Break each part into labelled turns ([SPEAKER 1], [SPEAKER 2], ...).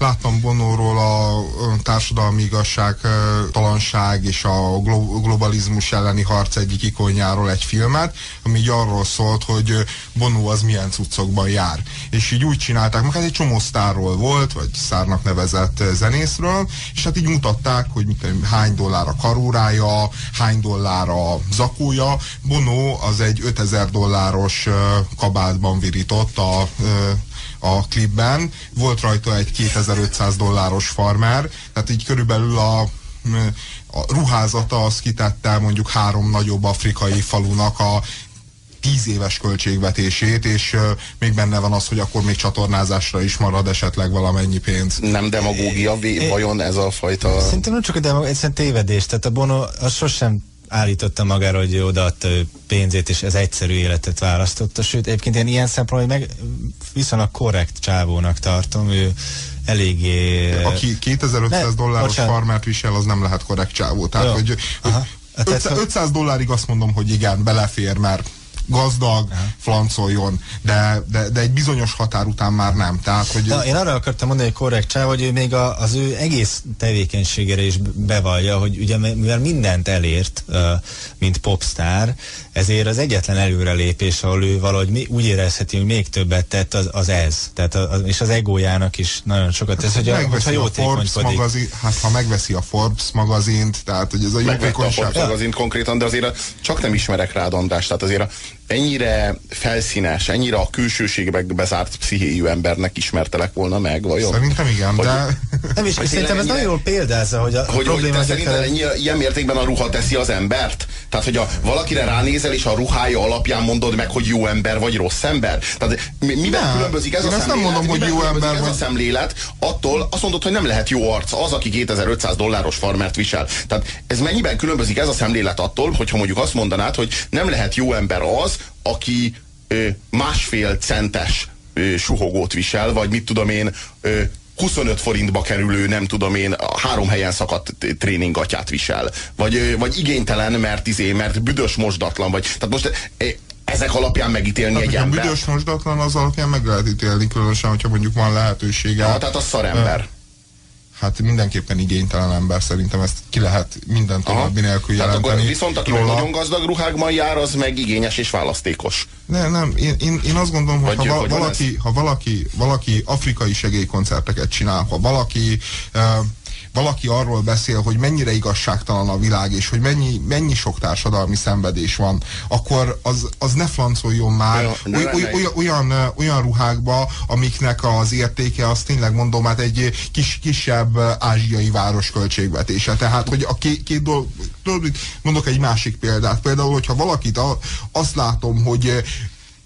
[SPEAKER 1] láttam Bonóról a társadalmi igazságtalanság és a globalizmus elleni harc egyik ikonjáról egy filmet, ami így arról szólt, hogy Bonó az milyen cuccokban jár. És így úgy csinálták, meg hát egy csomó sztárról volt, vagy szárnak nevezett zenészről, és hát így mutatták, hogy hány dollár a karórája, hány dollár a zakója. Bono az egy 5000 dolláros kabátban virított a a klipben. Volt rajta egy 2500 dolláros farmer, tehát így körülbelül a, a ruházata az kitette mondjuk három nagyobb afrikai falunak a tíz éves költségvetését, és uh, még benne van az, hogy akkor még csatornázásra is marad esetleg valamennyi pénz.
[SPEAKER 2] Nem demagógia, vajon ez a fajta...
[SPEAKER 3] Szerintem nem csak a demagógia, egyszerűen tévedés. Tehát a Bono az sosem állította magára, hogy odaadta pénzét, és ez egyszerű életet választotta. Sőt, egyébként én ilyen szempontból meg viszonylag korrekt csávónak tartom. Ő eléggé...
[SPEAKER 1] Aki 2500 ne, dolláros bocsánat. farmát visel, az nem lehet korrekt csávó. Tehát, Jó. hogy, hogy 500, 500 dollárig azt mondom, hogy igen, belefér, mert gazdag, Aha. flancoljon, de, de, de egy bizonyos határ után már nem. Tehát, hogy
[SPEAKER 3] Na, én arra akartam mondani, hogy korrekt csáv, hogy ő még a, az ő egész tevékenységére is bevallja, hogy ugye mivel mindent elért, mint popstar, ezért az egyetlen előrelépés, ahol ő valahogy úgy érezheti, hogy még többet tett, az, az ez. Tehát a, az, és az egójának is nagyon sokat tesz, hogy a, hogyha
[SPEAKER 1] a Forbes magazin, hát ha megveszi a Forbes magazint, tehát hogy ez a jótékonyság. a
[SPEAKER 2] Forbes magazint konkrétan, de azért csak nem ismerek rád András, tehát azért a ennyire felszínes, ennyire a külsőségbe bezárt pszichéjű embernek ismertelek volna meg, vajon?
[SPEAKER 1] Szerintem igen,
[SPEAKER 3] hogy, de... Nem is, szerintem ez nagyon jól példázza, hogy a
[SPEAKER 2] hogy, probléma... Hogy szerinted ennyi, ilyen mértékben a ruha teszi az embert? Tehát, hogy a, valakire ránézel, és a ruhája alapján mondod meg, hogy jó ember vagy rossz ember? Tehát miben nem, különbözik ez a szemlélet?
[SPEAKER 1] nem mondom, hogy jó ember
[SPEAKER 2] ez vagy... a szemlélet attól, azt mondod, hogy nem lehet jó arc az, aki 2500 dolláros farmert visel. Tehát ez mennyiben különbözik ez a szemlélet attól, hogyha mondjuk azt mondanád, hogy nem lehet jó ember az, aki ö, másfél centes ö, suhogót visel, vagy mit tudom én, ö, 25 forintba kerülő, nem tudom én, három helyen szakadt tréningatját visel. Vagy, vagy igénytelen, mert izé, mert büdös mosdatlan, vagy. Tehát most ezek alapján megítélni hát, egy ember.
[SPEAKER 1] büdös mosdatlan, az alapján meg lehet ítélni, különösen, hogyha mondjuk van lehetősége.
[SPEAKER 2] Ja, tehát a szarember. Uh,
[SPEAKER 1] hát mindenképpen igénytelen ember szerintem ezt ki lehet minden további nélkül jelenteni. Tehát akkor
[SPEAKER 2] viszont aki meg nagyon gazdag ruhákban jár, az meg igényes és választékos.
[SPEAKER 1] Nem, nem, én, én, én azt gondolom, hogy ha, va valaki, ha valaki, valaki afrikai segélykoncerteket csinál, ha valaki uh, valaki arról beszél, hogy mennyire igazságtalan a világ, és hogy mennyi, mennyi sok társadalmi szenvedés van, akkor az, az ne flancoljon már oly, oly, olyan, olyan, ruhákba, amiknek az értéke, azt tényleg mondom, hát egy kis, kisebb ázsiai város költségvetése. Tehát, hogy a két, két dolog, mondok egy másik példát. Például, hogyha valakit a, azt látom, hogy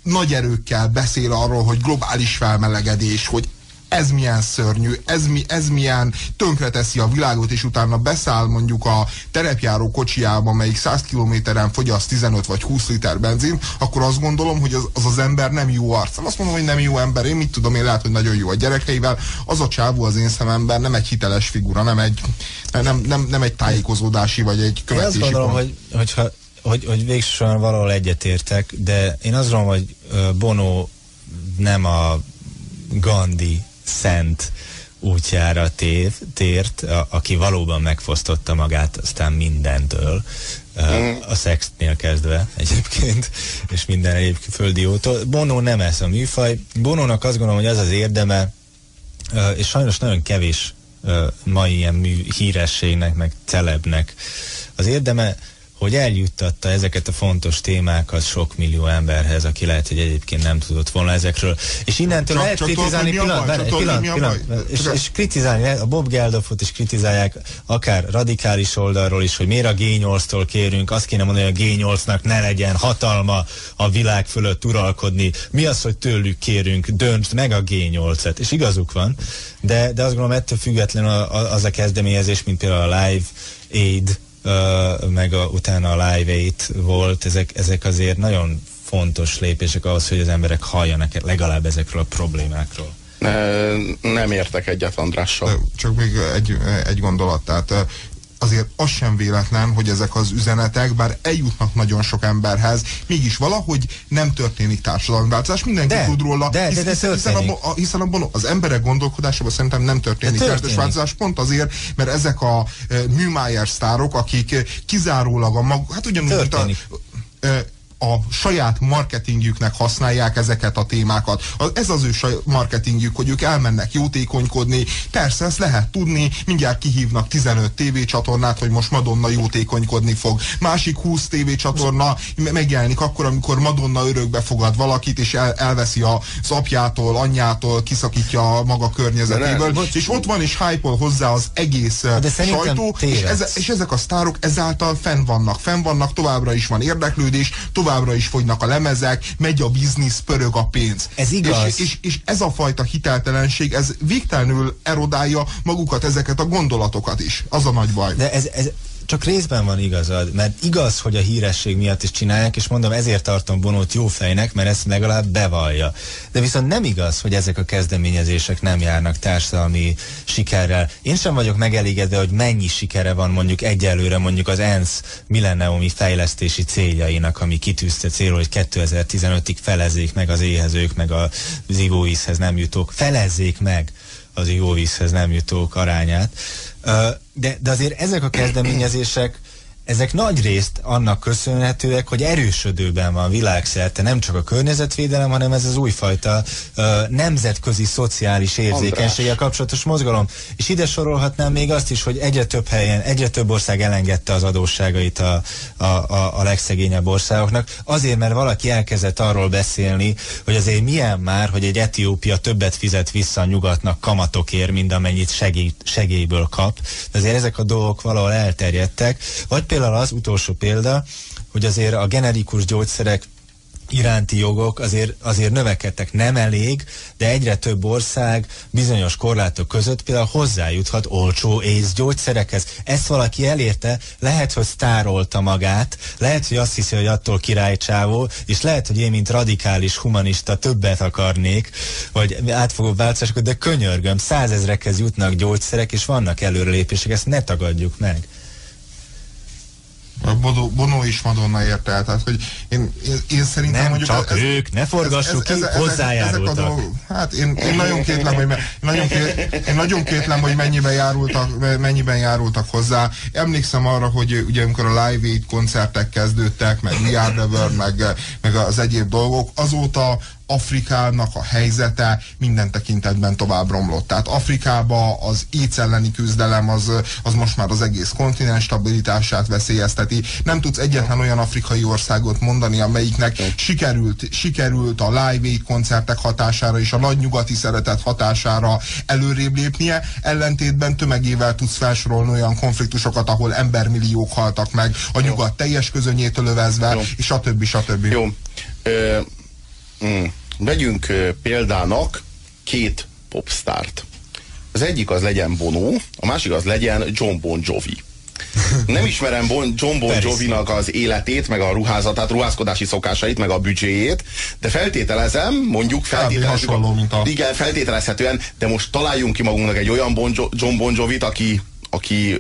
[SPEAKER 1] nagy erőkkel beszél arról, hogy globális felmelegedés, hogy ez milyen szörnyű, ez, mi, ez milyen tönkreteszi a világot, és utána beszáll mondjuk a terepjáró kocsiába, melyik 100 kilométeren fogyaszt 15 vagy 20 liter benzin, akkor azt gondolom, hogy az az, az ember nem jó arc. Nem azt mondom, hogy nem jó ember, én mit tudom, én lehet, hogy nagyon jó a gyerekeivel. Az a csávó az én szememben nem egy hiteles figura, nem egy, nem, nem, nem egy tájékozódási vagy egy követési
[SPEAKER 3] Én azt gondolom, pont. hogy, hogyha hogy, hogy végsősorban valahol egyetértek, de én azt gondolom, hogy Bono nem a Gandhi szent útjára tér, tért, a, aki valóban megfosztotta magát aztán mindentől, mm. a szexnél kezdve egyébként, és minden egyéb földi jótól. Bono nem ez a műfaj. Bonónak azt gondolom, hogy az az érdeme, és sajnos nagyon kevés mai ilyen mű, hírességnek, meg celebnek az érdeme, hogy eljuttatta ezeket a fontos témákat sok millió emberhez, aki lehet, hogy egyébként nem tudott volna ezekről. És innentől csak, lehet csak kritizálni, pillanat, baj, pillanat, pillanat, pillanat, és, és kritizálni, a Bob Geldofot is kritizálják, akár radikális oldalról is, hogy miért a G8-tól kérünk, azt kéne mondani, hogy a G8-nak ne legyen hatalma a világ fölött uralkodni. Mi az, hogy tőlük kérünk, döntsd meg a G8-et. És igazuk van, de, de azt gondolom ettől függetlenül az a kezdeményezés, mint például a Live Aid, meg a, utána a Live 8 volt, ezek, ezek azért nagyon fontos lépések ahhoz, hogy az emberek halljanak legalább ezekről a problémákról.
[SPEAKER 2] Nem értek egyet Andrással.
[SPEAKER 1] Csak még egy, egy gondolat, tehát azért az sem véletlen, hogy ezek az üzenetek, bár eljutnak nagyon sok emberhez, mégis valahogy nem történik társadalmi változás. Mindenki
[SPEAKER 3] de,
[SPEAKER 1] tud róla,
[SPEAKER 3] de,
[SPEAKER 1] hisz,
[SPEAKER 3] de, de
[SPEAKER 1] hiszen, hiszen, abban, a, hiszen abban az emberek gondolkodásában szerintem nem történik, történik. változás, pont azért, mert ezek a e, Műmájer sztárok, akik kizárólag a mag, hát ugyanúgy, mint a, a saját marketingjüknek használják ezeket a témákat. Ez az ő marketingjük, hogy ők elmennek jótékonykodni. Persze, ezt lehet tudni, mindjárt kihívnak 15 tévécsatornát, hogy most Madonna jótékonykodni fog. Másik 20 tévécsatorna megjelenik akkor, amikor Madonna örökbe fogad valakit, és el, elveszi az apjától, anyjától, kiszakítja a maga környezetéből. Ne, és ott van és hype hozzá az egész De sajtó, és, eze, és ezek a sztárok ezáltal fenn vannak. Fenn vannak, továbbra is van érdeklődés, tovább továbbra is fogynak a lemezek, megy a biznisz, pörög a pénz.
[SPEAKER 3] Ez igaz.
[SPEAKER 1] És, és, és ez a fajta hiteltelenség, ez végtelenül erodálja magukat, ezeket a gondolatokat is. Az a nagy baj.
[SPEAKER 3] De ez, ez, csak részben van igazad, mert igaz, hogy a híresség miatt is csinálják, és mondom, ezért tartom Bonót jó fejnek, mert ezt legalább bevallja. De viszont nem igaz, hogy ezek a kezdeményezések nem járnak társadalmi sikerrel. Én sem vagyok megelégedve, hogy mennyi sikere van mondjuk egyelőre mondjuk az ENSZ milleniumi fejlesztési céljainak, ami kitűzte célul, hogy 2015-ig felezzék meg az éhezők, meg az ivóvízhez nem jutók. Felezzék meg az ivóvízhez nem jutók arányát. De, de azért ezek a kezdeményezések ezek nagy részt annak köszönhetőek, hogy erősödőben van világszerte nem csak a környezetvédelem, hanem ez az újfajta uh, nemzetközi szociális érzékenységgel kapcsolatos mozgalom. És ide sorolhatnám még azt is, hogy egyre több helyen, egyre több ország elengedte az adósságait a, a, a, a legszegényebb országoknak, azért, mert valaki elkezdett arról beszélni, hogy azért milyen már, hogy egy Etiópia többet fizet vissza a nyugatnak kamatokért, mint amennyit segély, segélyből kap. De azért ezek a dolgok valahol elterjedtek. Vagy például az utolsó példa, hogy azért a generikus gyógyszerek iránti jogok azért, azért növekedtek. Nem elég, de egyre több ország bizonyos korlátok között például hozzájuthat olcsó gyógyszerekhez. Ezt valaki elérte, lehet, hogy sztárolta magát, lehet, hogy azt hiszi, hogy attól királycsávó, és lehet, hogy én, mint radikális humanista többet akarnék, vagy átfogó változásokat, de könyörgöm, százezrekhez jutnak gyógyszerek, és vannak előrelépések, ezt ne tagadjuk meg.
[SPEAKER 1] Bono, Bono is Madonna érte el. Tehát, hogy én, én, én szerintem
[SPEAKER 3] nem
[SPEAKER 1] mondjuk...
[SPEAKER 3] csak ez, ők, ne forgassuk ez, ez, ki, hozzájárultak. Ezek a dolgok,
[SPEAKER 1] hát én, én nagyon kétlem, hogy, me, nagyon ké, én nagyon kétlem, hogy mennyiben járultak, mennyiben járultak hozzá. Emlékszem arra, hogy ugye amikor a Live Aid koncertek kezdődtek, meg We Are The World, meg, meg az egyéb dolgok, azóta Afrikának a helyzete minden tekintetben tovább romlott. Tehát Afrikába az éjsz elleni küzdelem az, az most már az egész kontinens stabilitását veszélyezteti. Nem tudsz egyetlen olyan afrikai országot mondani, amelyiknek sikerült, sikerült a Live Aid koncertek hatására és a nagy nyugati szeretet hatására előrébb lépnie. Ellentétben tömegével tudsz felsorolni olyan konfliktusokat, ahol embermilliók haltak meg, a nyugat teljes közönyétől övezve, Jó. és a többi, stb.
[SPEAKER 2] Jó. Ö Mm. Vegyünk példának két popstárt. Az egyik az legyen Bono, a másik az legyen John Bon Jovi. Nem ismerem bon, John Bon Jovi-nak az életét, meg a ruházatát, ruházkodási szokásait, meg a büdzséjét, de feltételezem, mondjuk
[SPEAKER 1] feltételezhetően, a...
[SPEAKER 2] igen, feltételezhetően, de most találjunk ki magunknak egy olyan bon jo John Bon Jovit, aki, aki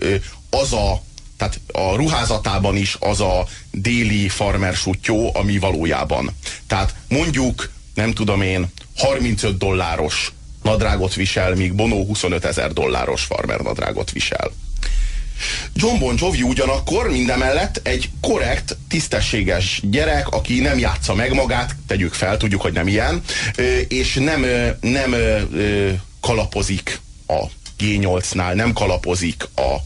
[SPEAKER 2] az a tehát a ruházatában is az a déli farmer sutyó, ami valójában. Tehát mondjuk, nem tudom én, 35 dolláros nadrágot visel, míg Bono 25 ezer dolláros farmer nadrágot visel. John Bon Jovi ugyanakkor mindemellett egy korrekt, tisztességes gyerek, aki nem játsza meg magát, tegyük fel, tudjuk, hogy nem ilyen, és nem, nem kalapozik a G8-nál, nem kalapozik a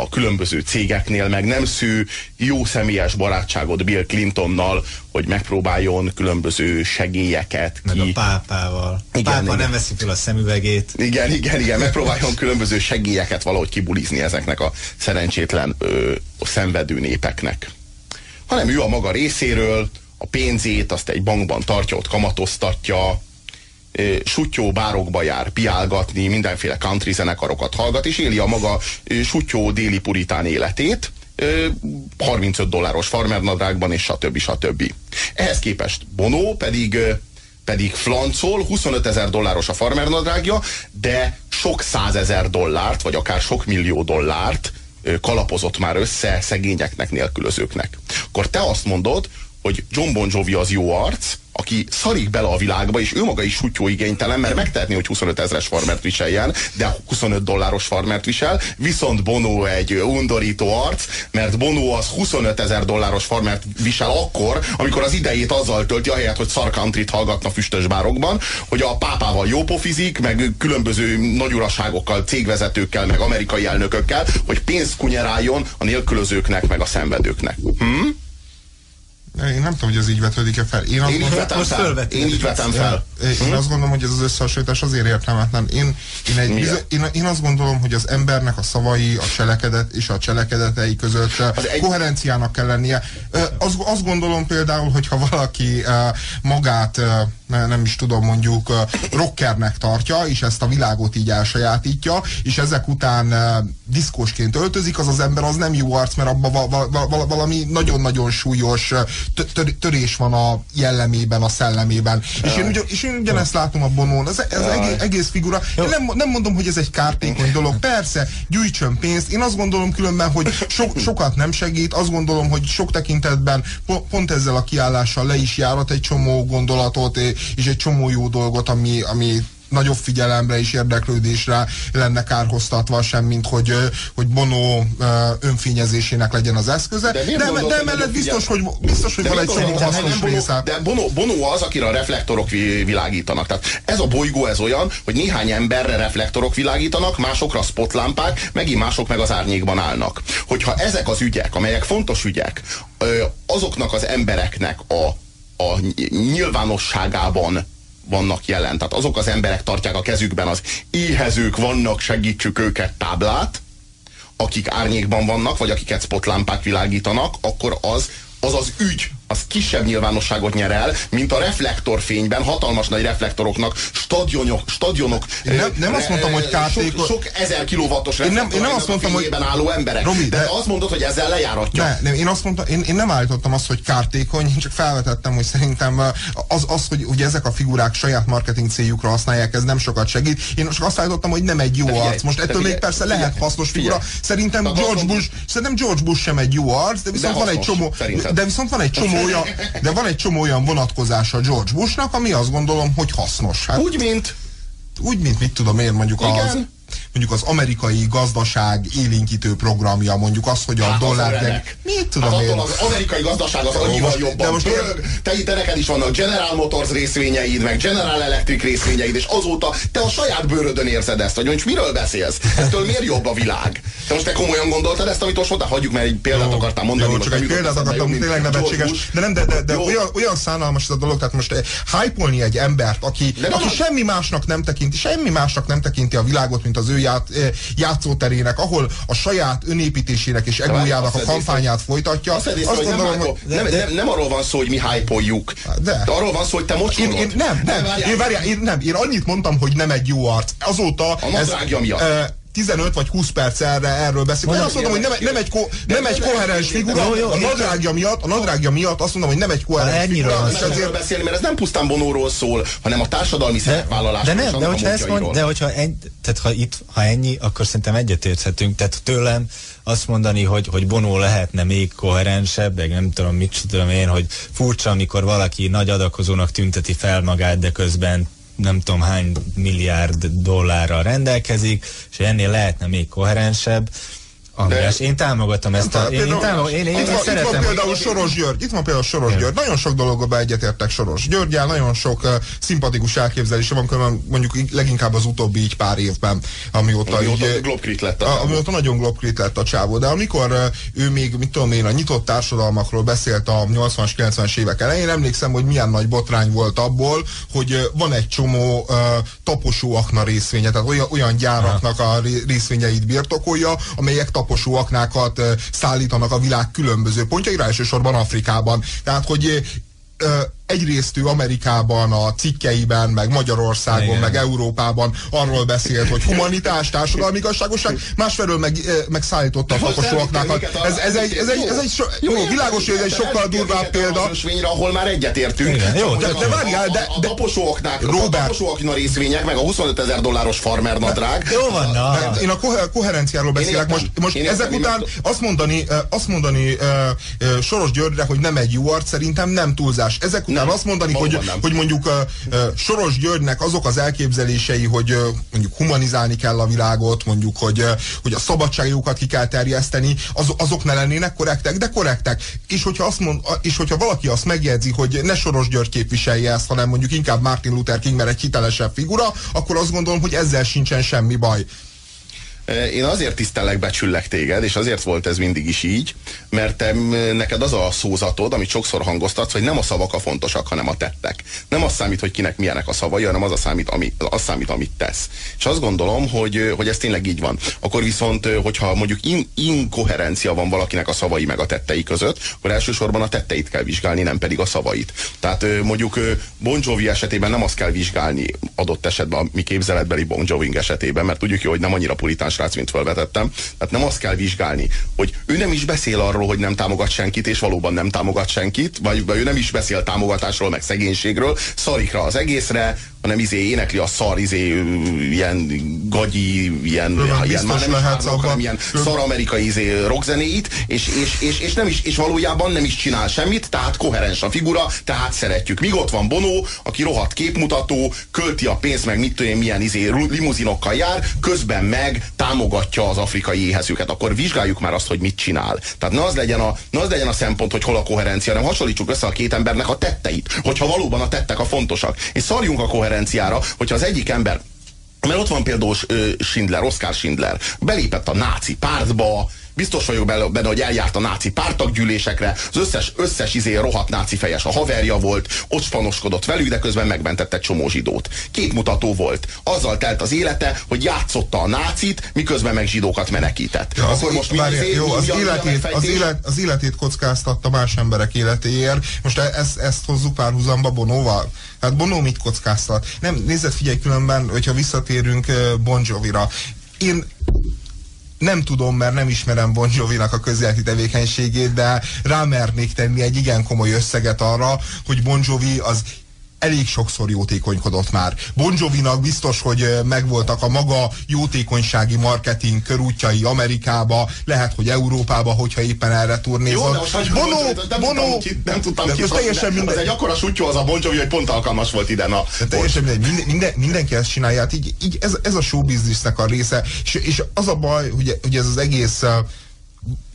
[SPEAKER 2] a különböző cégeknél, meg nem szű jó személyes barátságot Bill Clintonnal, hogy megpróbáljon különböző segélyeket
[SPEAKER 3] meg ki. A pápával. A igen, pápa igen. nem veszi fel a szemüvegét.
[SPEAKER 2] Igen, igen, igen, megpróbáljon különböző segélyeket valahogy kibulizni ezeknek a szerencsétlen ö, szenvedő népeknek. Hanem ő a maga részéről a pénzét azt egy bankban tartja, ott kamatoztatja, sutyó bárokba jár piálgatni, mindenféle country zenekarokat hallgat, és éli a maga sutyó déli puritán életét, 35 dolláros farmernadrágban, és stb. stb. Ehhez képest Bono pedig pedig flancol, 25 ezer dolláros a farmernadrágja, de sok százezer dollárt, vagy akár sok millió dollárt kalapozott már össze szegényeknek, nélkülözőknek. Akkor te azt mondod, hogy John Bon Jovi az jó arc, aki szarik bele a világba, és ő maga is sutyó igénytelen, mert megtehetné, hogy 25 ezeres farmert viseljen, de 25 dolláros farmert visel, viszont Bono egy undorító arc, mert Bono az 25 ezer dolláros farmert visel akkor, amikor az idejét azzal tölti, ahelyett, hogy szarkantrit hallgatna füstös bárokban, hogy a pápával jó pofizik, meg különböző nagyuraságokkal, cégvezetőkkel, meg amerikai elnökökkel, hogy pénzt kunyeráljon a nélkülözőknek, meg a szenvedőknek. Hm?
[SPEAKER 1] Én nem tudom, hogy ez így vetődik-e fel.
[SPEAKER 2] Én, azt én, így vetem fel. én így vetem fel.
[SPEAKER 1] Én hm? azt gondolom, hogy ez az összehasonlítás azért értelmetlen. Én, én, egy bizo- én, én azt gondolom, hogy az embernek a szavai, a cselekedet és a cselekedetei között az egy... koherenciának kell lennie. Az, azt gondolom például, hogyha valaki magát nem is tudom, mondjuk rockernek tartja, és ezt a világot így elsajátítja, és ezek után diszkósként öltözik, az az ember az nem jó arc, mert abban va, va, va, valami nagyon-nagyon súlyos törés van a jellemében, a szellemében. És én, ugyan, és én ugyanezt látom a Bonón, ez, ez egész, egész figura. Én nem, nem mondom, hogy ez egy kártékony dolog. Persze, gyűjtsön pénzt. Én azt gondolom különben, hogy so, sokat nem segít, azt gondolom, hogy sok tekintetben pont ezzel a kiállással le is járat egy csomó gondolatot, és egy csomó jó dolgot, ami, ami nagyobb figyelemre és érdeklődésre lenne kárhoztatva sem, mint hogy, hogy Bono önfényezésének legyen az eszköze. De, de, de emellett biztos, hogy, biztos, hogy van egy csomó hasznos része.
[SPEAKER 2] De Bono, Bono az, akire a reflektorok világítanak. Tehát ez a bolygó ez olyan, hogy néhány emberre reflektorok világítanak, másokra spotlámpák, megint mások meg az árnyékban állnak. Hogyha ezek az ügyek, amelyek fontos ügyek, azoknak az embereknek a, a nyilvánosságában vannak jelen. Tehát azok az emberek tartják a kezükben az éhezők vannak, segítsük őket táblát, akik árnyékban vannak, vagy akiket spotlámpák világítanak, akkor az az az ügy, az kisebb nyilvánosságot nyer el, mint a reflektorfényben, hatalmas nagy reflektoroknak, stadionok, stadionok
[SPEAKER 1] én nem, nem azt mondtam, hogy kártékony.
[SPEAKER 2] Sok, sok ezer kilovattos én nem, én nem azt mondtam, hogy álló emberek. Robi, de, de, azt mondod, hogy ezzel lejáratja.
[SPEAKER 1] Ne, nem, én azt mondtam, én, én nem állítottam azt, hogy kártékony, én csak felvetettem, hogy szerintem az, az hogy, hogy ezek a figurák saját marketing céljukra használják, ez nem sokat segít. Én csak azt állítottam, hogy nem egy jó figyelj, arc. Most ettől még persze figyelj, lehet hasznos figura. Szerintem George Bush, szerintem George Bush sem egy jó arc, de viszont van egy csomó, de viszont van egy csomó olyan, de van egy csomó olyan vonatkozása George Bushnak, ami azt gondolom, hogy hasznos.
[SPEAKER 2] Hát, úgy, mint?
[SPEAKER 1] Úgy, mint mit tudom én, mondjuk Igen. az mondjuk az amerikai gazdaság élénkítő programja, mondjuk az, hogy a hát dollár... De, mit tudom hát én?
[SPEAKER 2] Az amerikai gazdaság az annyival most, jobban de most pörög, te, te neked is vannak General Motors részvényeid, meg General Electric részvényeid, és azóta te a saját bőrödön érzed ezt, hogy most miről beszélsz? Ettől miért jobb a világ? Te most te komolyan gondoltad ezt, amit most mondtál? Hagyjuk, mert egy példát jó, akartál mondani.
[SPEAKER 1] Jó, csak egy példát akartam, tényleg nevetséges. De nem, de, de, de olyan, olyan szánalmas ez a dolog, tehát most hype egy embert, aki, aki semmi másnak nem tekinti, semmi másnak nem tekinti a világot, mint az ő ját, játszóterének, ahol a saját önépítésének és egójának a kampányát folytatja. Azt,
[SPEAKER 2] gondolom, hogy nem, nem, nem arról van szó, hogy mi hype-oljuk. De. de arról van szó, hogy te most
[SPEAKER 1] én, én, nem, nem, én, várjál, én, nem, én annyit mondtam, hogy nem egy jó arc. Azóta
[SPEAKER 2] a ez, miatt. Uh,
[SPEAKER 1] 15 vagy 20 perc erre, erről beszélünk. Én azt mondom, hogy nem, nem egy, ko, nem egy koherens figura, jó, jó, a nadrágja miatt, a nadrágja miatt azt mondom, hogy nem egy koherens
[SPEAKER 2] figura. És ezért beszélni, mert ez nem pusztán Bonóról szól, hanem a társadalmi szerepvállalásról.
[SPEAKER 3] De nem, de hogyha ezt mond, de hogyha ennyi, tehát ha itt, ha ennyi, akkor szerintem egyetérthetünk. Tehát tőlem azt mondani, hogy, hogy Bonó lehetne még koherensebb, meg nem tudom, mit tudom én, hogy furcsa, amikor valaki nagy adakozónak tünteti fel magát, de közben nem tudom hány milliárd dollárral rendelkezik, és ennél lehetne még koherensebb. András, én támogatom ezt a... Én, én, támogatom, én, én,
[SPEAKER 1] itt,
[SPEAKER 3] van,
[SPEAKER 1] szeretem, itt van például Soros György, itt van például Soros György, nagyon sok dologba egyetértek Soros Györgyel, nagyon sok uh, szimpatikus elképzelése van, különben mondjuk leginkább az utóbbi így pár évben, amióta, amióta
[SPEAKER 2] így, globkrit lett
[SPEAKER 1] a, amióta nagyon globkrit lett a csávó, de amikor uh, ő még, mit tudom én, a nyitott társadalmakról beszélt a 80-as, 90-es évek elején, emlékszem, hogy milyen nagy botrány volt abból, hogy uh, van egy csomó uh, taposó akna részvénye, tehát olyan, olyan gyáraknak a részvényeit birtokolja, amelyek taposó aknákat szállítanak a világ különböző pontjaira, elsősorban Afrikában. Tehát, hogy egyrészt ő Amerikában a cikkeiben, meg Magyarországon, Igen. meg Európában arról beszélt, hogy humanitás, társadalmi igazságosság, másfelől meg, meg szállította a taposóaknak. Ez, ez, egy, ez, egy, ez egy so, jó, jó, világos, hogy ez egy sokkal durvább példa.
[SPEAKER 2] ahol már egyetértünk.
[SPEAKER 1] Igen, jó, de, de várjál, de,
[SPEAKER 2] de, a taposóaknak, Robert, a taposóaknak részvények, meg a 25 ezer dolláros farmer nadrág.
[SPEAKER 3] Jó van, na.
[SPEAKER 1] Én a koherenciáról beszélek. Most, most ezek után azt mondani, azt mondani Soros Györgyre, hogy nem egy jó arc, szerintem nem túlzás. Ezek után nem, azt mondani, hogy, hogy mondjuk Soros Györgynek azok az elképzelései, hogy mondjuk humanizálni kell a világot, mondjuk, hogy, hogy a szabadságjogokat ki kell terjeszteni, az, azok ne lennének korrektek, de korrektek. És hogyha, azt mond, és hogyha valaki azt megjegyzi, hogy ne Soros György képviselje ezt, hanem mondjuk inkább Martin Luther King, mert egy hitelesebb figura, akkor azt gondolom, hogy ezzel sincsen semmi baj.
[SPEAKER 2] Én azért tisztellek, becsüllek téged, és azért volt ez mindig is így, mert te, neked az a szózatod, amit sokszor hangoztatsz, hogy nem a szavak a fontosak, hanem a tettek. Nem az számít, hogy kinek milyenek a szavai, hanem az a számít, ami, az számít amit tesz. És azt gondolom, hogy, hogy ez tényleg így van. Akkor viszont, hogyha mondjuk in, inkoherencia van valakinek a szavai meg a tettei között, akkor elsősorban a tetteit kell vizsgálni, nem pedig a szavait. Tehát mondjuk Bon Jovi esetében nem azt kell vizsgálni adott esetben a mi képzeletbeli Bon Jovi esetében, mert tudjuk jó, hogy nem annyira puritán srác, mint felvetettem. Tehát nem azt kell vizsgálni, hogy ő nem is beszél arról, hogy nem támogat senkit, és valóban nem támogat senkit, vagy ő nem is beszél támogatásról, meg szegénységről, szarikra az egészre, hanem izé énekli a szar, izé, ilyen gagyi, ilyen,
[SPEAKER 1] Röven, ilyen már nem lehet
[SPEAKER 2] házok, hanem ilyen szar amerikai izé, rockzenéit, és, és, és, és, nem is, és valójában nem is csinál semmit, tehát koherens a figura, tehát szeretjük. Míg ott van Bono, aki rohadt képmutató, költi a pénzt, meg mit tudom milyen izé, limuzinokkal jár, közben meg támogatja az afrikai éhezőket. Akkor vizsgáljuk már azt, hogy mit csinál. Tehát ne az legyen a, ne az legyen a szempont, hogy hol a koherencia, hanem hasonlítsuk össze a két embernek a tetteit, hogyha valóban a tettek a fontosak. És szarjunk a koherencia konferenciára, hogyha az egyik ember mert ott van például Schindler, Oscar Schindler, belépett a náci pártba, Biztos vagyok benne, hogy eljárt a náci pártaggyűlésekre, az összes, összes izé rohadt náci fejes a haverja volt, ott spanoskodott velük, de közben megmentette csomó zsidót. Két mutató volt. Azzal telt az élete, hogy játszotta a nácit, miközben meg zsidókat menekített.
[SPEAKER 1] Ja, Akkor most várja, izé, jó, az, életét, az, élet, az életét kockáztatta más emberek életéért. Most e- ezt, ezt hozzuk párhuzamba Bonóval. Hát Bonó mit kockáztat? Nem, nézd, figyelj különben, hogyha visszatérünk Bon Jovi-ra. Én nem tudom, mert nem ismerem Bon Jovi-nak a közéleti tevékenységét, de rámernék tenni egy igen komoly összeget arra, hogy Bon Jovi az elég sokszor jótékonykodott már. Bon Jovi-nak biztos, hogy megvoltak a maga jótékonysági marketing körútjai Amerikába, lehet, hogy Európába, hogyha éppen erre turnézol.
[SPEAKER 2] Bono, nem, Bono, tudtam ki, nem tudtam de ki, teljesen minden... Az egy akkora sutyó az a Bon Jovi, hogy pont alkalmas volt ide. Na,
[SPEAKER 1] de teljesen mindegy, minden, minden, mindenki ezt csinálja, hát így, így ez, ez a show businessnek a része, és, és az a baj, hogy, hogy ez az egész uh,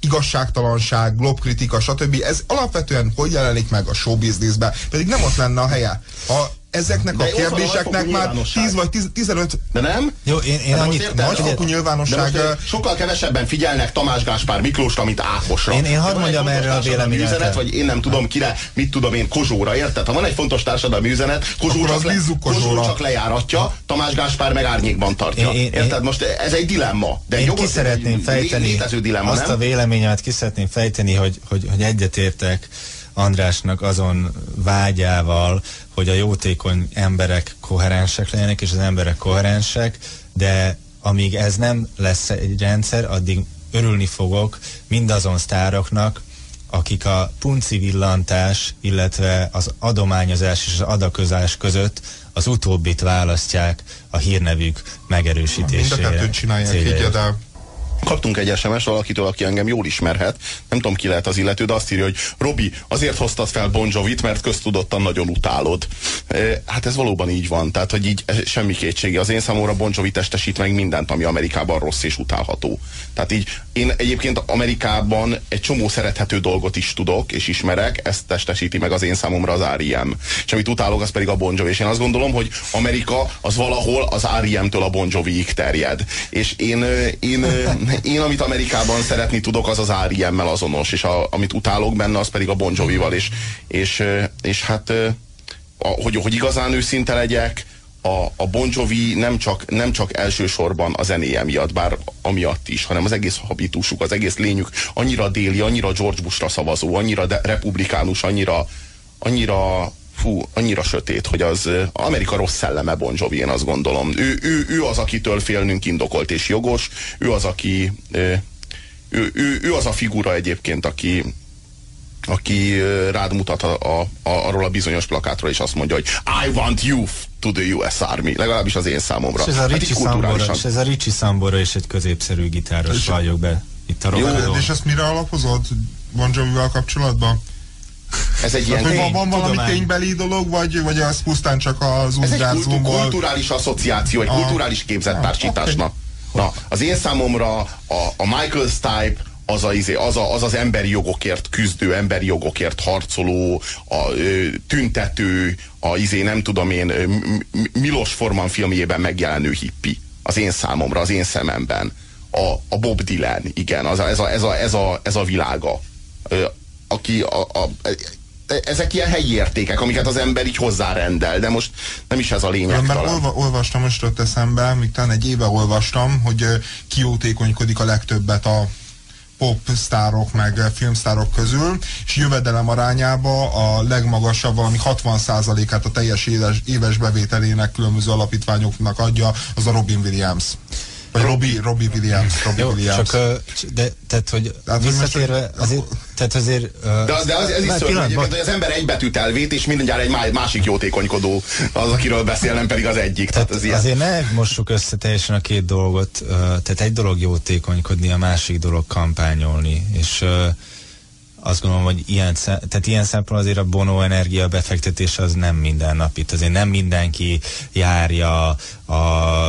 [SPEAKER 1] igazságtalanság, globkritika, stb. Ez alapvetően hogy jelenik meg a showbizniszben, pedig nem ott lenne a helye. Ha ezeknek de a kérdéseknek már 10 vagy 10, 15...
[SPEAKER 2] De nem?
[SPEAKER 3] Jó, én, én annyit...
[SPEAKER 1] Nagyfokú nyilvánosság... De
[SPEAKER 2] sokkal kevesebben figyelnek Tamás Gáspár Miklóst, amit Ákosra.
[SPEAKER 3] Én, én hadd mondjam erre a véleményet.
[SPEAKER 2] Üzenet, vagy én nem tudom kire, mit tudom én, Kozsóra, érted? Ha van egy fontos társadalmi üzenet, Kozsó, csak, le, Kozsó csak lejáratja, Tamás Gáspár meg árnyékban tartja. Én, én, érted? Most ez egy dilemma. De
[SPEAKER 3] én ki szeretném fejteni
[SPEAKER 2] dilemma,
[SPEAKER 3] azt
[SPEAKER 2] nem?
[SPEAKER 3] a véleményemet ki szeretném fejteni, hogy, hogy, hogy egyetértek Andrásnak azon vágyával, hogy a jótékony emberek koherensek legyenek, és az emberek koherensek, de amíg ez nem lesz egy rendszer, addig örülni fogok mindazon sztároknak, akik a punci villantás, illetve az adományozás és az adaközás között az utóbbit választják a hírnevük megerősítésére. Mind a kettőt
[SPEAKER 1] csinálják így, de
[SPEAKER 2] Kaptunk egy SMS valakitől, aki engem jól ismerhet, nem tudom ki lehet az illető, de azt írja, hogy Robi, azért hoztad fel Bon Jovit, mert köztudottan nagyon utálod. E, hát ez valóban így van, tehát hogy így semmi kétsége. Az én számomra Bon Jovi testesít meg mindent, ami Amerikában rossz és utálható. Tehát így én egyébként Amerikában egy csomó szerethető dolgot is tudok és ismerek, ezt testesíti meg az én számomra az R.E.M. És amit utálok, az pedig a Bon Jovi. És én azt gondolom, hogy Amerika az valahol az R.E.M.-től a Bon Jovi-ig terjed. És én, én én, amit Amerikában szeretni tudok, az az R.E.M.-mel azonos, és a, amit utálok benne, az pedig a Bon Jovi-val, és, és, és hát, a, hogy, hogy igazán őszinte legyek, a, a Bon Jovi nem csak, nem csak elsősorban a zenéje miatt, bár amiatt is, hanem az egész habitusuk, az egész lényük annyira déli, annyira George Bushra szavazó, annyira de, republikánus, annyira, annyira fú, annyira sötét, hogy az Amerika rossz szelleme Bon Jovi, én azt gondolom. Ő, ő, ő az, akitől félnünk indokolt és jogos, ő az, aki ő, ő, ő az a figura egyébként, aki, aki rád mutat a, a, a, arról a bizonyos plakátról, és azt mondja, hogy I want you to the US Army. Legalábbis az én számomra. És
[SPEAKER 3] ez a hát Ricci, hát Sambora, és ez a is egy középszerű gitáros vagyok be. Itt a
[SPEAKER 1] Jó, és ezt mire alapozod Bon Jovi-val kapcsolatban?
[SPEAKER 2] Ez egy ilyen
[SPEAKER 1] van, van valami tudomány. ténybeli dolog, vagy, vagy az pusztán csak az
[SPEAKER 2] Ez egy kultu, kulturális asszociáció, egy a... kulturális képzettársításnak. Okay. Na, az én számomra a, a Michael Stipe, az, a, izé, az, a, az az emberi jogokért küzdő, emberi jogokért harcoló, a ö, tüntető, a izé, nem tudom én, Milos Forman filmjében megjelenő hippi. Az én számomra, az én szememben. A, a Bob Dylan, igen, az a, ez, a, ez, a, ez, a, ez a világa. Aki a, a, ezek ilyen helyi értékek, amiket az ember így hozzárendel, de most nem is ez a lényeg.
[SPEAKER 1] Mert olva, olvastam, most ott eszembe, még talán egy éve olvastam, hogy kiótékonykodik a legtöbbet a pop sztárok meg filmsztárok közül, és jövedelem arányába a legmagasabb, valami 60%-át a teljes éves, éves bevételének különböző alapítványoknak adja, az a Robin Williams. Vagy Robbie, Robbie Williams. Robbie Jó, Williams.
[SPEAKER 3] Csak, de, tehát, hogy tehát, visszatérve, azért, tehát azért...
[SPEAKER 2] De, de az, ez is szörnyű egyébként, hogy az ember egy betűt elvét, és mindjárt egy másik jótékonykodó az, akiről beszél, nem pedig az egyik. Tehát, tehát
[SPEAKER 3] az azért ne mossuk össze teljesen a két dolgot. Tehát egy dolog jótékonykodni, a másik dolog kampányolni. És azt gondolom, hogy ilyen, tehát ilyen szempontból azért a Bono energia befektetés az nem minden nap itt. Azért nem mindenki járja a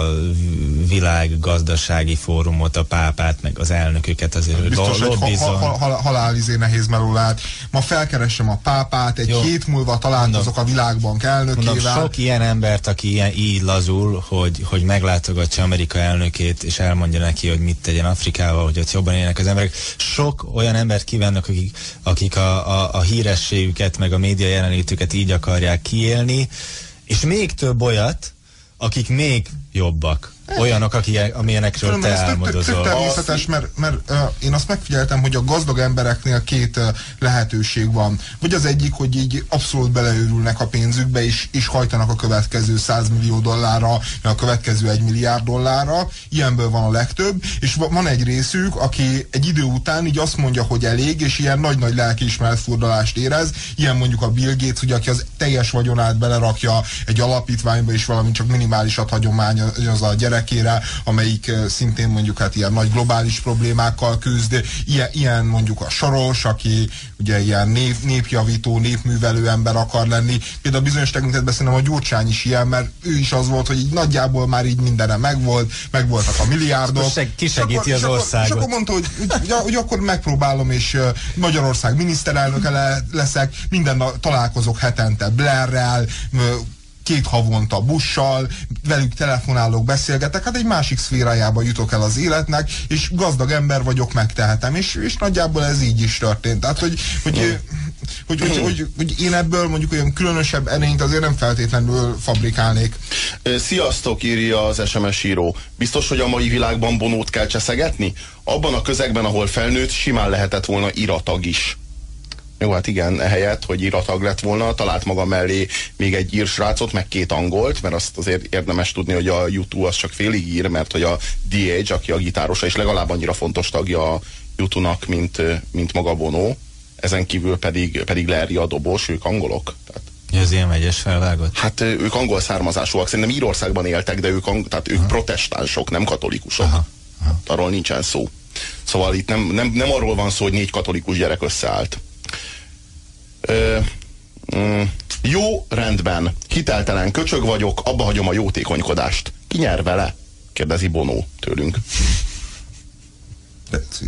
[SPEAKER 3] világ gazdasági fórumot, a pápát, meg az elnököket azért
[SPEAKER 1] Biztos, hogy ha, ha, ha, halálizé nehéz melólát. Ma felkeresem a pápát, egy Jó. hét múlva találkozok a világbank elnökével. Mondom,
[SPEAKER 3] sok ilyen embert, aki ilyen így lazul, hogy, hogy meglátogatja Amerika elnökét, és elmondja neki, hogy mit tegyen Afrikával, hogy ott jobban élnek az emberek. Sok olyan embert kívánnak, akik, akik a, a, a hírességüket, meg a média jelenlétüket így akarják kiélni, és még több olyat, akik még jobbak. Olyanok, akik, amilyenekről te álmodozol.
[SPEAKER 1] természetes, mert, mert uh, én azt megfigyeltem, hogy a gazdag embereknél két uh, lehetőség van. Vagy az egyik, hogy így abszolút beleőrülnek a pénzükbe, és, és hajtanak a következő 100 millió dollárra, a következő 1 milliárd dollárra. Ilyenből van a legtöbb. És van egy részük, aki egy idő után így azt mondja, hogy elég, és ilyen nagy-nagy lelkiismeret furdalást érez. Ilyen mondjuk a Bill Gates, ugye, aki az teljes vagyonát belerakja egy alapítványba, és valami csak minimálisat hagyomány az a gyerek gyerekére, amelyik szintén mondjuk hát ilyen nagy globális problémákkal küzd, ilyen, ilyen mondjuk a Soros, aki ugye ilyen nép, népjavító, népművelő ember akar lenni. Például bizonyos tekintetben szerintem a Gyurcsány is ilyen, mert ő is az volt, hogy így nagyjából már így mindene megvolt, megvoltak a milliárdok.
[SPEAKER 3] Seg, kisegíti az országot.
[SPEAKER 1] És akkor mondta, hogy, hogy, hogy akkor megpróbálom, és Magyarország miniszterelnöke le, leszek, minden találkozok hetente Blairrel, két havonta bussal, velük telefonálok, beszélgetek, hát egy másik szférájába jutok el az életnek, és gazdag ember vagyok, megtehetem, és, és nagyjából ez így is történt. Tehát, hogy, hogy, hogy, hogy, hogy, hogy én ebből mondjuk olyan különösebb erényt azért nem feltétlenül fabrikálnék.
[SPEAKER 2] Sziasztok, írja az SMS író. Biztos, hogy a mai világban bonót kell cseszegetni? Abban a közegben, ahol felnőtt, simán lehetett volna iratag is. Jó, hát igen, ehelyett, hogy iratag lett volna, talált maga mellé még egy írsrácot, meg két angolt, mert azt azért érdemes tudni, hogy a YouTube az csak félig ír, mert hogy a DH, aki a gitárosa, és legalább annyira fontos tagja a YouTube-nak, mint, mint maga Bono, ezen kívül pedig, pedig Larry a dobos, ők angolok. Tehát
[SPEAKER 3] az ilyen megyes felvágott?
[SPEAKER 2] Hát ők angol származásúak, szerintem Írországban éltek, de ők, ang- tehát ők protestánsok, nem katolikusok. Aha. Aha. Arról nincsen szó. Szóval itt nem, nem, nem arról van szó, hogy négy katolikus gyerek összeállt. Mm, jó, rendben. Hiteltelen köcsög vagyok, abba hagyom a jótékonykodást. Ki nyer vele? kérdezi Bonó tőlünk.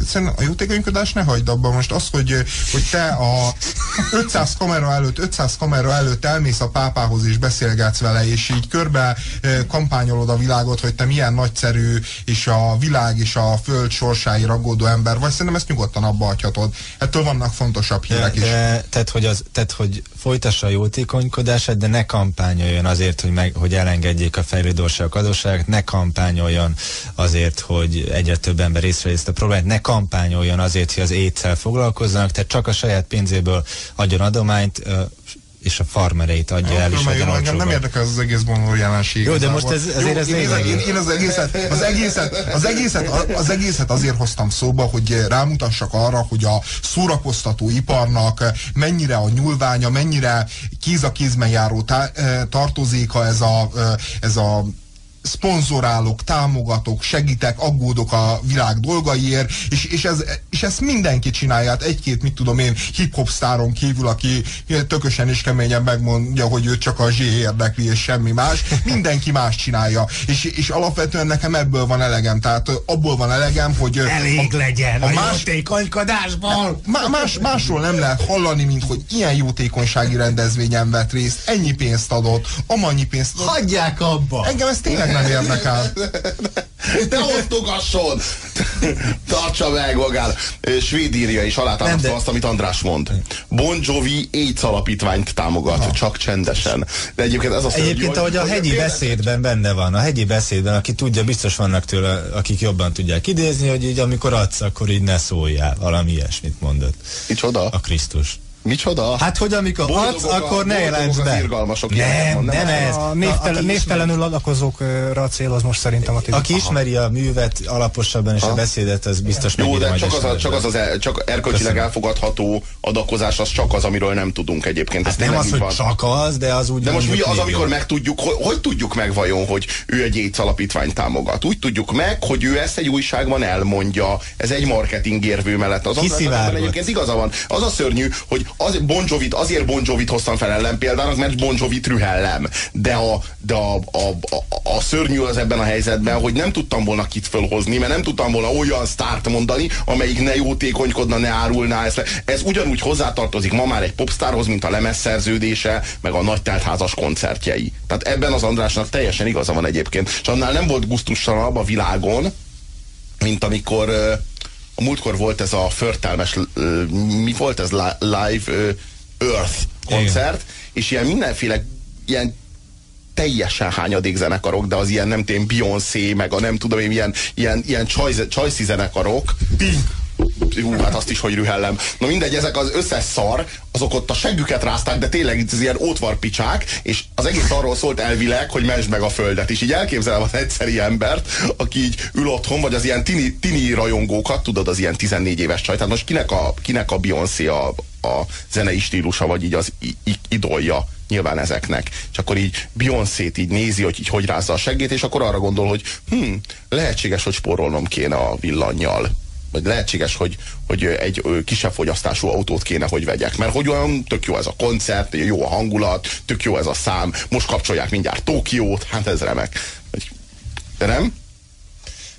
[SPEAKER 1] Szerintem a jótékonykodást ne hagyd abba most az, hogy, hogy te a 500 kamera előtt, 500 kamera előtt elmész a pápához és beszélgetsz vele, és így körbe kampányolod a világot, hogy te milyen nagyszerű, és a világ és a föld sorsáért aggódó ember vagy, szerintem ezt nyugodtan abba hagyhatod. Ettől vannak fontosabb hírek de, is.
[SPEAKER 3] De, tehát, hogy az, tehát, hogy folytassa a jótékonykodását, de ne kampányoljon azért, hogy, meg, hogy elengedjék a fejlődő országok adósságát, ne kampányoljon azért, hogy egyre több ember észrevesz a problémát, ne kampányoljon azért, hogy az étszel foglalkozzanak, tehát csak a saját pénzéből adjon adományt, és a farmereit adja el, és
[SPEAKER 1] adja engem nem érdekel ez az egész bonoló jelenség.
[SPEAKER 3] Jó, de most ez, azért ez lényeg.
[SPEAKER 1] Én, én, az egészet, az egészet, az egészet, az egészet azért hoztam szóba, hogy rámutassak arra, hogy a szórakoztató iparnak mennyire a nyúlványa, mennyire kéz a kézben járó tá, tartozéka ez a, ez a szponzorálok, támogatok, segítek, aggódok a világ dolgaiért, és, és, ez, és ezt mindenki csinálja. Hát egy-két, mit tudom én, hip-hop sztáron kívül, aki tökösen és keményen megmondja, hogy ő csak a Z érdekli, és semmi más. Mindenki más csinálja. És, és alapvetően nekem ebből van elegem. Tehát abból van elegem, hogy...
[SPEAKER 4] Elég a, legyen a, a más, jótékonykodásból!
[SPEAKER 1] Más, másról nem lehet hallani, mint hogy ilyen jótékonysági rendezvényen vett részt, ennyi pénzt adott, amannyi pénzt adott.
[SPEAKER 4] Hagyják abba!
[SPEAKER 1] Engem ez tényleg nem érdekel.
[SPEAKER 2] De osztogasson! Tartsa meg magát! Svédírja is alátámasztva de... azt, amit András mond. Bon Jovi AIDS alapítványt támogat, ha. csak csendesen. De egyébként ez a
[SPEAKER 3] szörnyű, Egyébként, ahogy a hegyi beszédben benne van, a hegyi beszédben, aki tudja, biztos vannak tőle, akik jobban tudják idézni, hogy így amikor adsz, akkor így ne szóljál. Valami ilyesmit mondott.
[SPEAKER 2] Micsoda?
[SPEAKER 3] A Krisztus.
[SPEAKER 2] Micsoda?
[SPEAKER 3] Hát, hogy amikor adsz, akkor ne jelents be.
[SPEAKER 2] Nem,
[SPEAKER 3] nem, nem ez.
[SPEAKER 4] A névtelen, névtelenül adakozókra céloz most szerintem a.
[SPEAKER 3] Aki ismeri a művet alaposabban és a beszédet, az biztos Jó, de
[SPEAKER 2] csak az, a, csak az, az el, csak erkölcsileg elfogadható adakozás, az csak az, amiről nem tudunk egyébként.
[SPEAKER 3] Hát nem az, hogy van. csak az, de az úgy
[SPEAKER 2] De most mi az, amikor megtudjuk, hogy, hogy tudjuk meg vajon, hogy ő egy AIDS alapítványt támogat? Úgy tudjuk meg, hogy ő ezt egy újságban elmondja. Ez egy marketing érvő mellett. Az egyébként igaza van. Az a szörnyű, hogy az Bon Jovit, azért Bon Jovit hoztam fel ellen példának, mert Bon Jovit rühellem. De a, de a, a, a, a szörnyű az ebben a helyzetben, hogy nem tudtam volna kit fölhozni, mert nem tudtam volna olyan sztárt mondani, amelyik ne jótékonykodna, ne árulná ezt. Ez ugyanúgy hozzátartozik ma már egy popstárhoz, mint a lemezszerződése, meg a nagy teltházas koncertjei. Tehát ebben az Andrásnak teljesen igaza van egyébként. És annál nem volt gusztustalanabb a világon, mint amikor a múltkor volt ez a förtelmes, mi volt ez, Live Earth koncert, Igen. és ilyen mindenféle ilyen teljesen hányadék zenekarok, de az ilyen nem tudom, Beyoncé, meg a nem tudom én, ilyen, ilyen, ilyen csajszi zenekarok. Pink Hú, hát azt is, hogy rühellem. Na mindegy, ezek az összes szar, azok ott a seggüket rázták, de tényleg itt az ilyen ótvarpicsák, és az egész arról szólt elvileg, hogy mesd meg a földet. És így elképzelem az egyszeri embert, aki így ül otthon, vagy az ilyen tini, tini rajongókat, tudod, az ilyen 14 éves csaj. Tehát most kinek a, kinek a Beyoncé a, a zenei stílusa, vagy így az idolja nyilván ezeknek. És akkor így Beyoncé-t így nézi, hogy így hogy rázza a seggét, és akkor arra gondol, hogy hm, lehetséges, hogy spórolnom kéne a villannyal vagy lehetséges, hogy, hogy egy kisebb fogyasztású autót kéne, hogy vegyek. Mert hogy olyan tök jó ez a koncert, jó a hangulat, tök jó ez a szám, most kapcsolják mindjárt Tokiót, hát ez remek. De nem?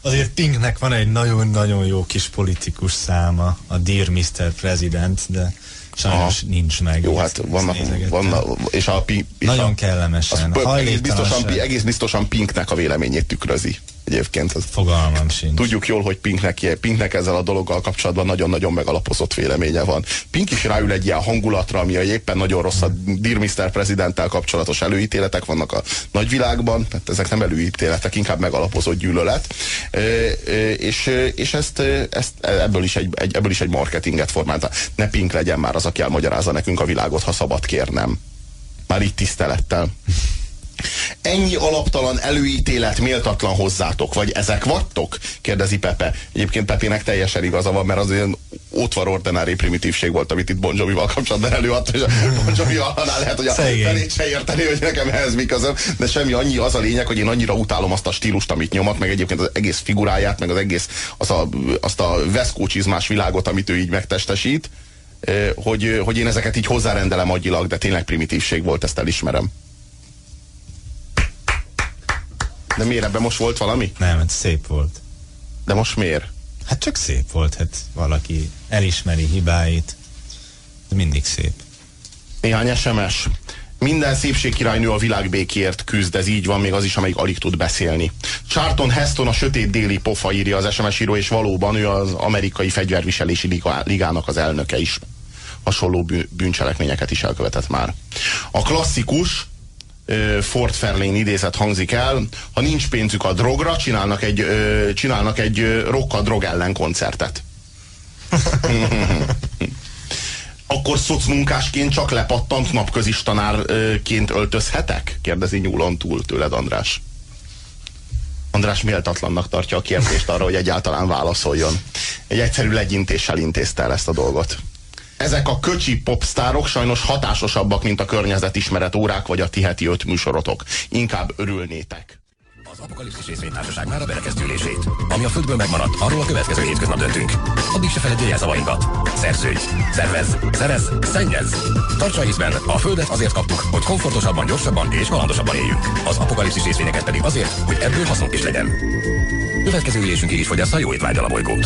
[SPEAKER 3] Azért Pinknek van egy nagyon-nagyon jó kis politikus száma, a Dear Mr. President, de Sajnos Aha. nincs meg.
[SPEAKER 2] Jó, hát vannak, vannak és a, és
[SPEAKER 3] Nagyon a, kellemesen.
[SPEAKER 2] Az, egész, biztosan, egész biztosan Pinknek a véleményét tükrözi egyébként. Ez,
[SPEAKER 3] Fogalmam sincs.
[SPEAKER 2] Tudjuk jól, hogy Pinknek, Pinknek ezzel a dologgal kapcsolatban nagyon-nagyon megalapozott véleménye van. Pink is ráül egy ilyen hangulatra, ami éppen nagyon rossz a Dear Mr. Presidenttel kapcsolatos előítéletek vannak a nagyvilágban, tehát ezek nem előítéletek, inkább megalapozott gyűlölet. És, és ezt, ezt ebből, is egy, egy, ebből is egy marketinget formálta. Ne Pink legyen már az, aki elmagyarázza nekünk a világot, ha szabad kérnem. Már itt tisztelettel. Ennyi alaptalan előítélet méltatlan hozzátok, vagy ezek vagytok? Kérdezi Pepe. Egyébként Pepének teljesen igaza van, mert az olyan ótvar ordinári primitívség volt, amit itt Bon Jovi-val kapcsolatban előadta, és a Bon Jovi lehet, hogy a felét se érteni, hogy nekem ehhez mi közöm, de semmi annyi az a lényeg, hogy én annyira utálom azt a stílust, amit nyomat, meg egyébként az egész figuráját, meg az egész, az a, azt a veszkócsizmás világot, amit ő így megtestesít, hogy, hogy én ezeket így hozzárendelem agyilag, de tényleg primitívség volt, ezt elismerem. De miért ebben most volt valami?
[SPEAKER 3] Nem, ez szép volt.
[SPEAKER 2] De most miért?
[SPEAKER 3] Hát csak szép volt, hát valaki elismeri hibáit. De mindig szép.
[SPEAKER 2] Néhány SMS. Minden szépségkirálynő a világ békért küzd, ez így van, még az is, amelyik alig tud beszélni. Charlton Heston a sötét déli pofa írja az SMS író, és valóban ő az amerikai fegyverviselési ligának az elnöke is. Hasonló bűncselekményeket is elkövetett már. A klasszikus, Fort Fairlane idézet hangzik el, ha nincs pénzük a drogra, csinálnak egy, csinálnak egy rock a drog ellen koncertet. Akkor szocmunkásként csak lepattant napközis tanárként öltözhetek? Kérdezi nyúlon túl tőled András. András méltatlannak tartja a kérdést arra, hogy egyáltalán válaszoljon. Egy egyszerű legyintéssel intézte el ezt a dolgot. Ezek a köcsi popstárok sajnos hatásosabbak, mint a környezetismeret órák vagy a ti öt műsorotok. Inkább örülnétek.
[SPEAKER 5] Az Apokalipszis részvénytársaság már a berekeztülését. Ami a földből megmaradt, arról a következő hétköznap döntünk. Addig se felejtj jelszavainkat. Szerződj, szervez, szerez, szennyez. Tartsa észben, a földet azért kaptuk, hogy komfortosabban, gyorsabban és kalandosabban éljünk. Az apokalipszis részvényeket pedig azért, hogy ebből hasznunk is legyen. Következő ülésünkig is fogyassza jó étvágyal a bolygót.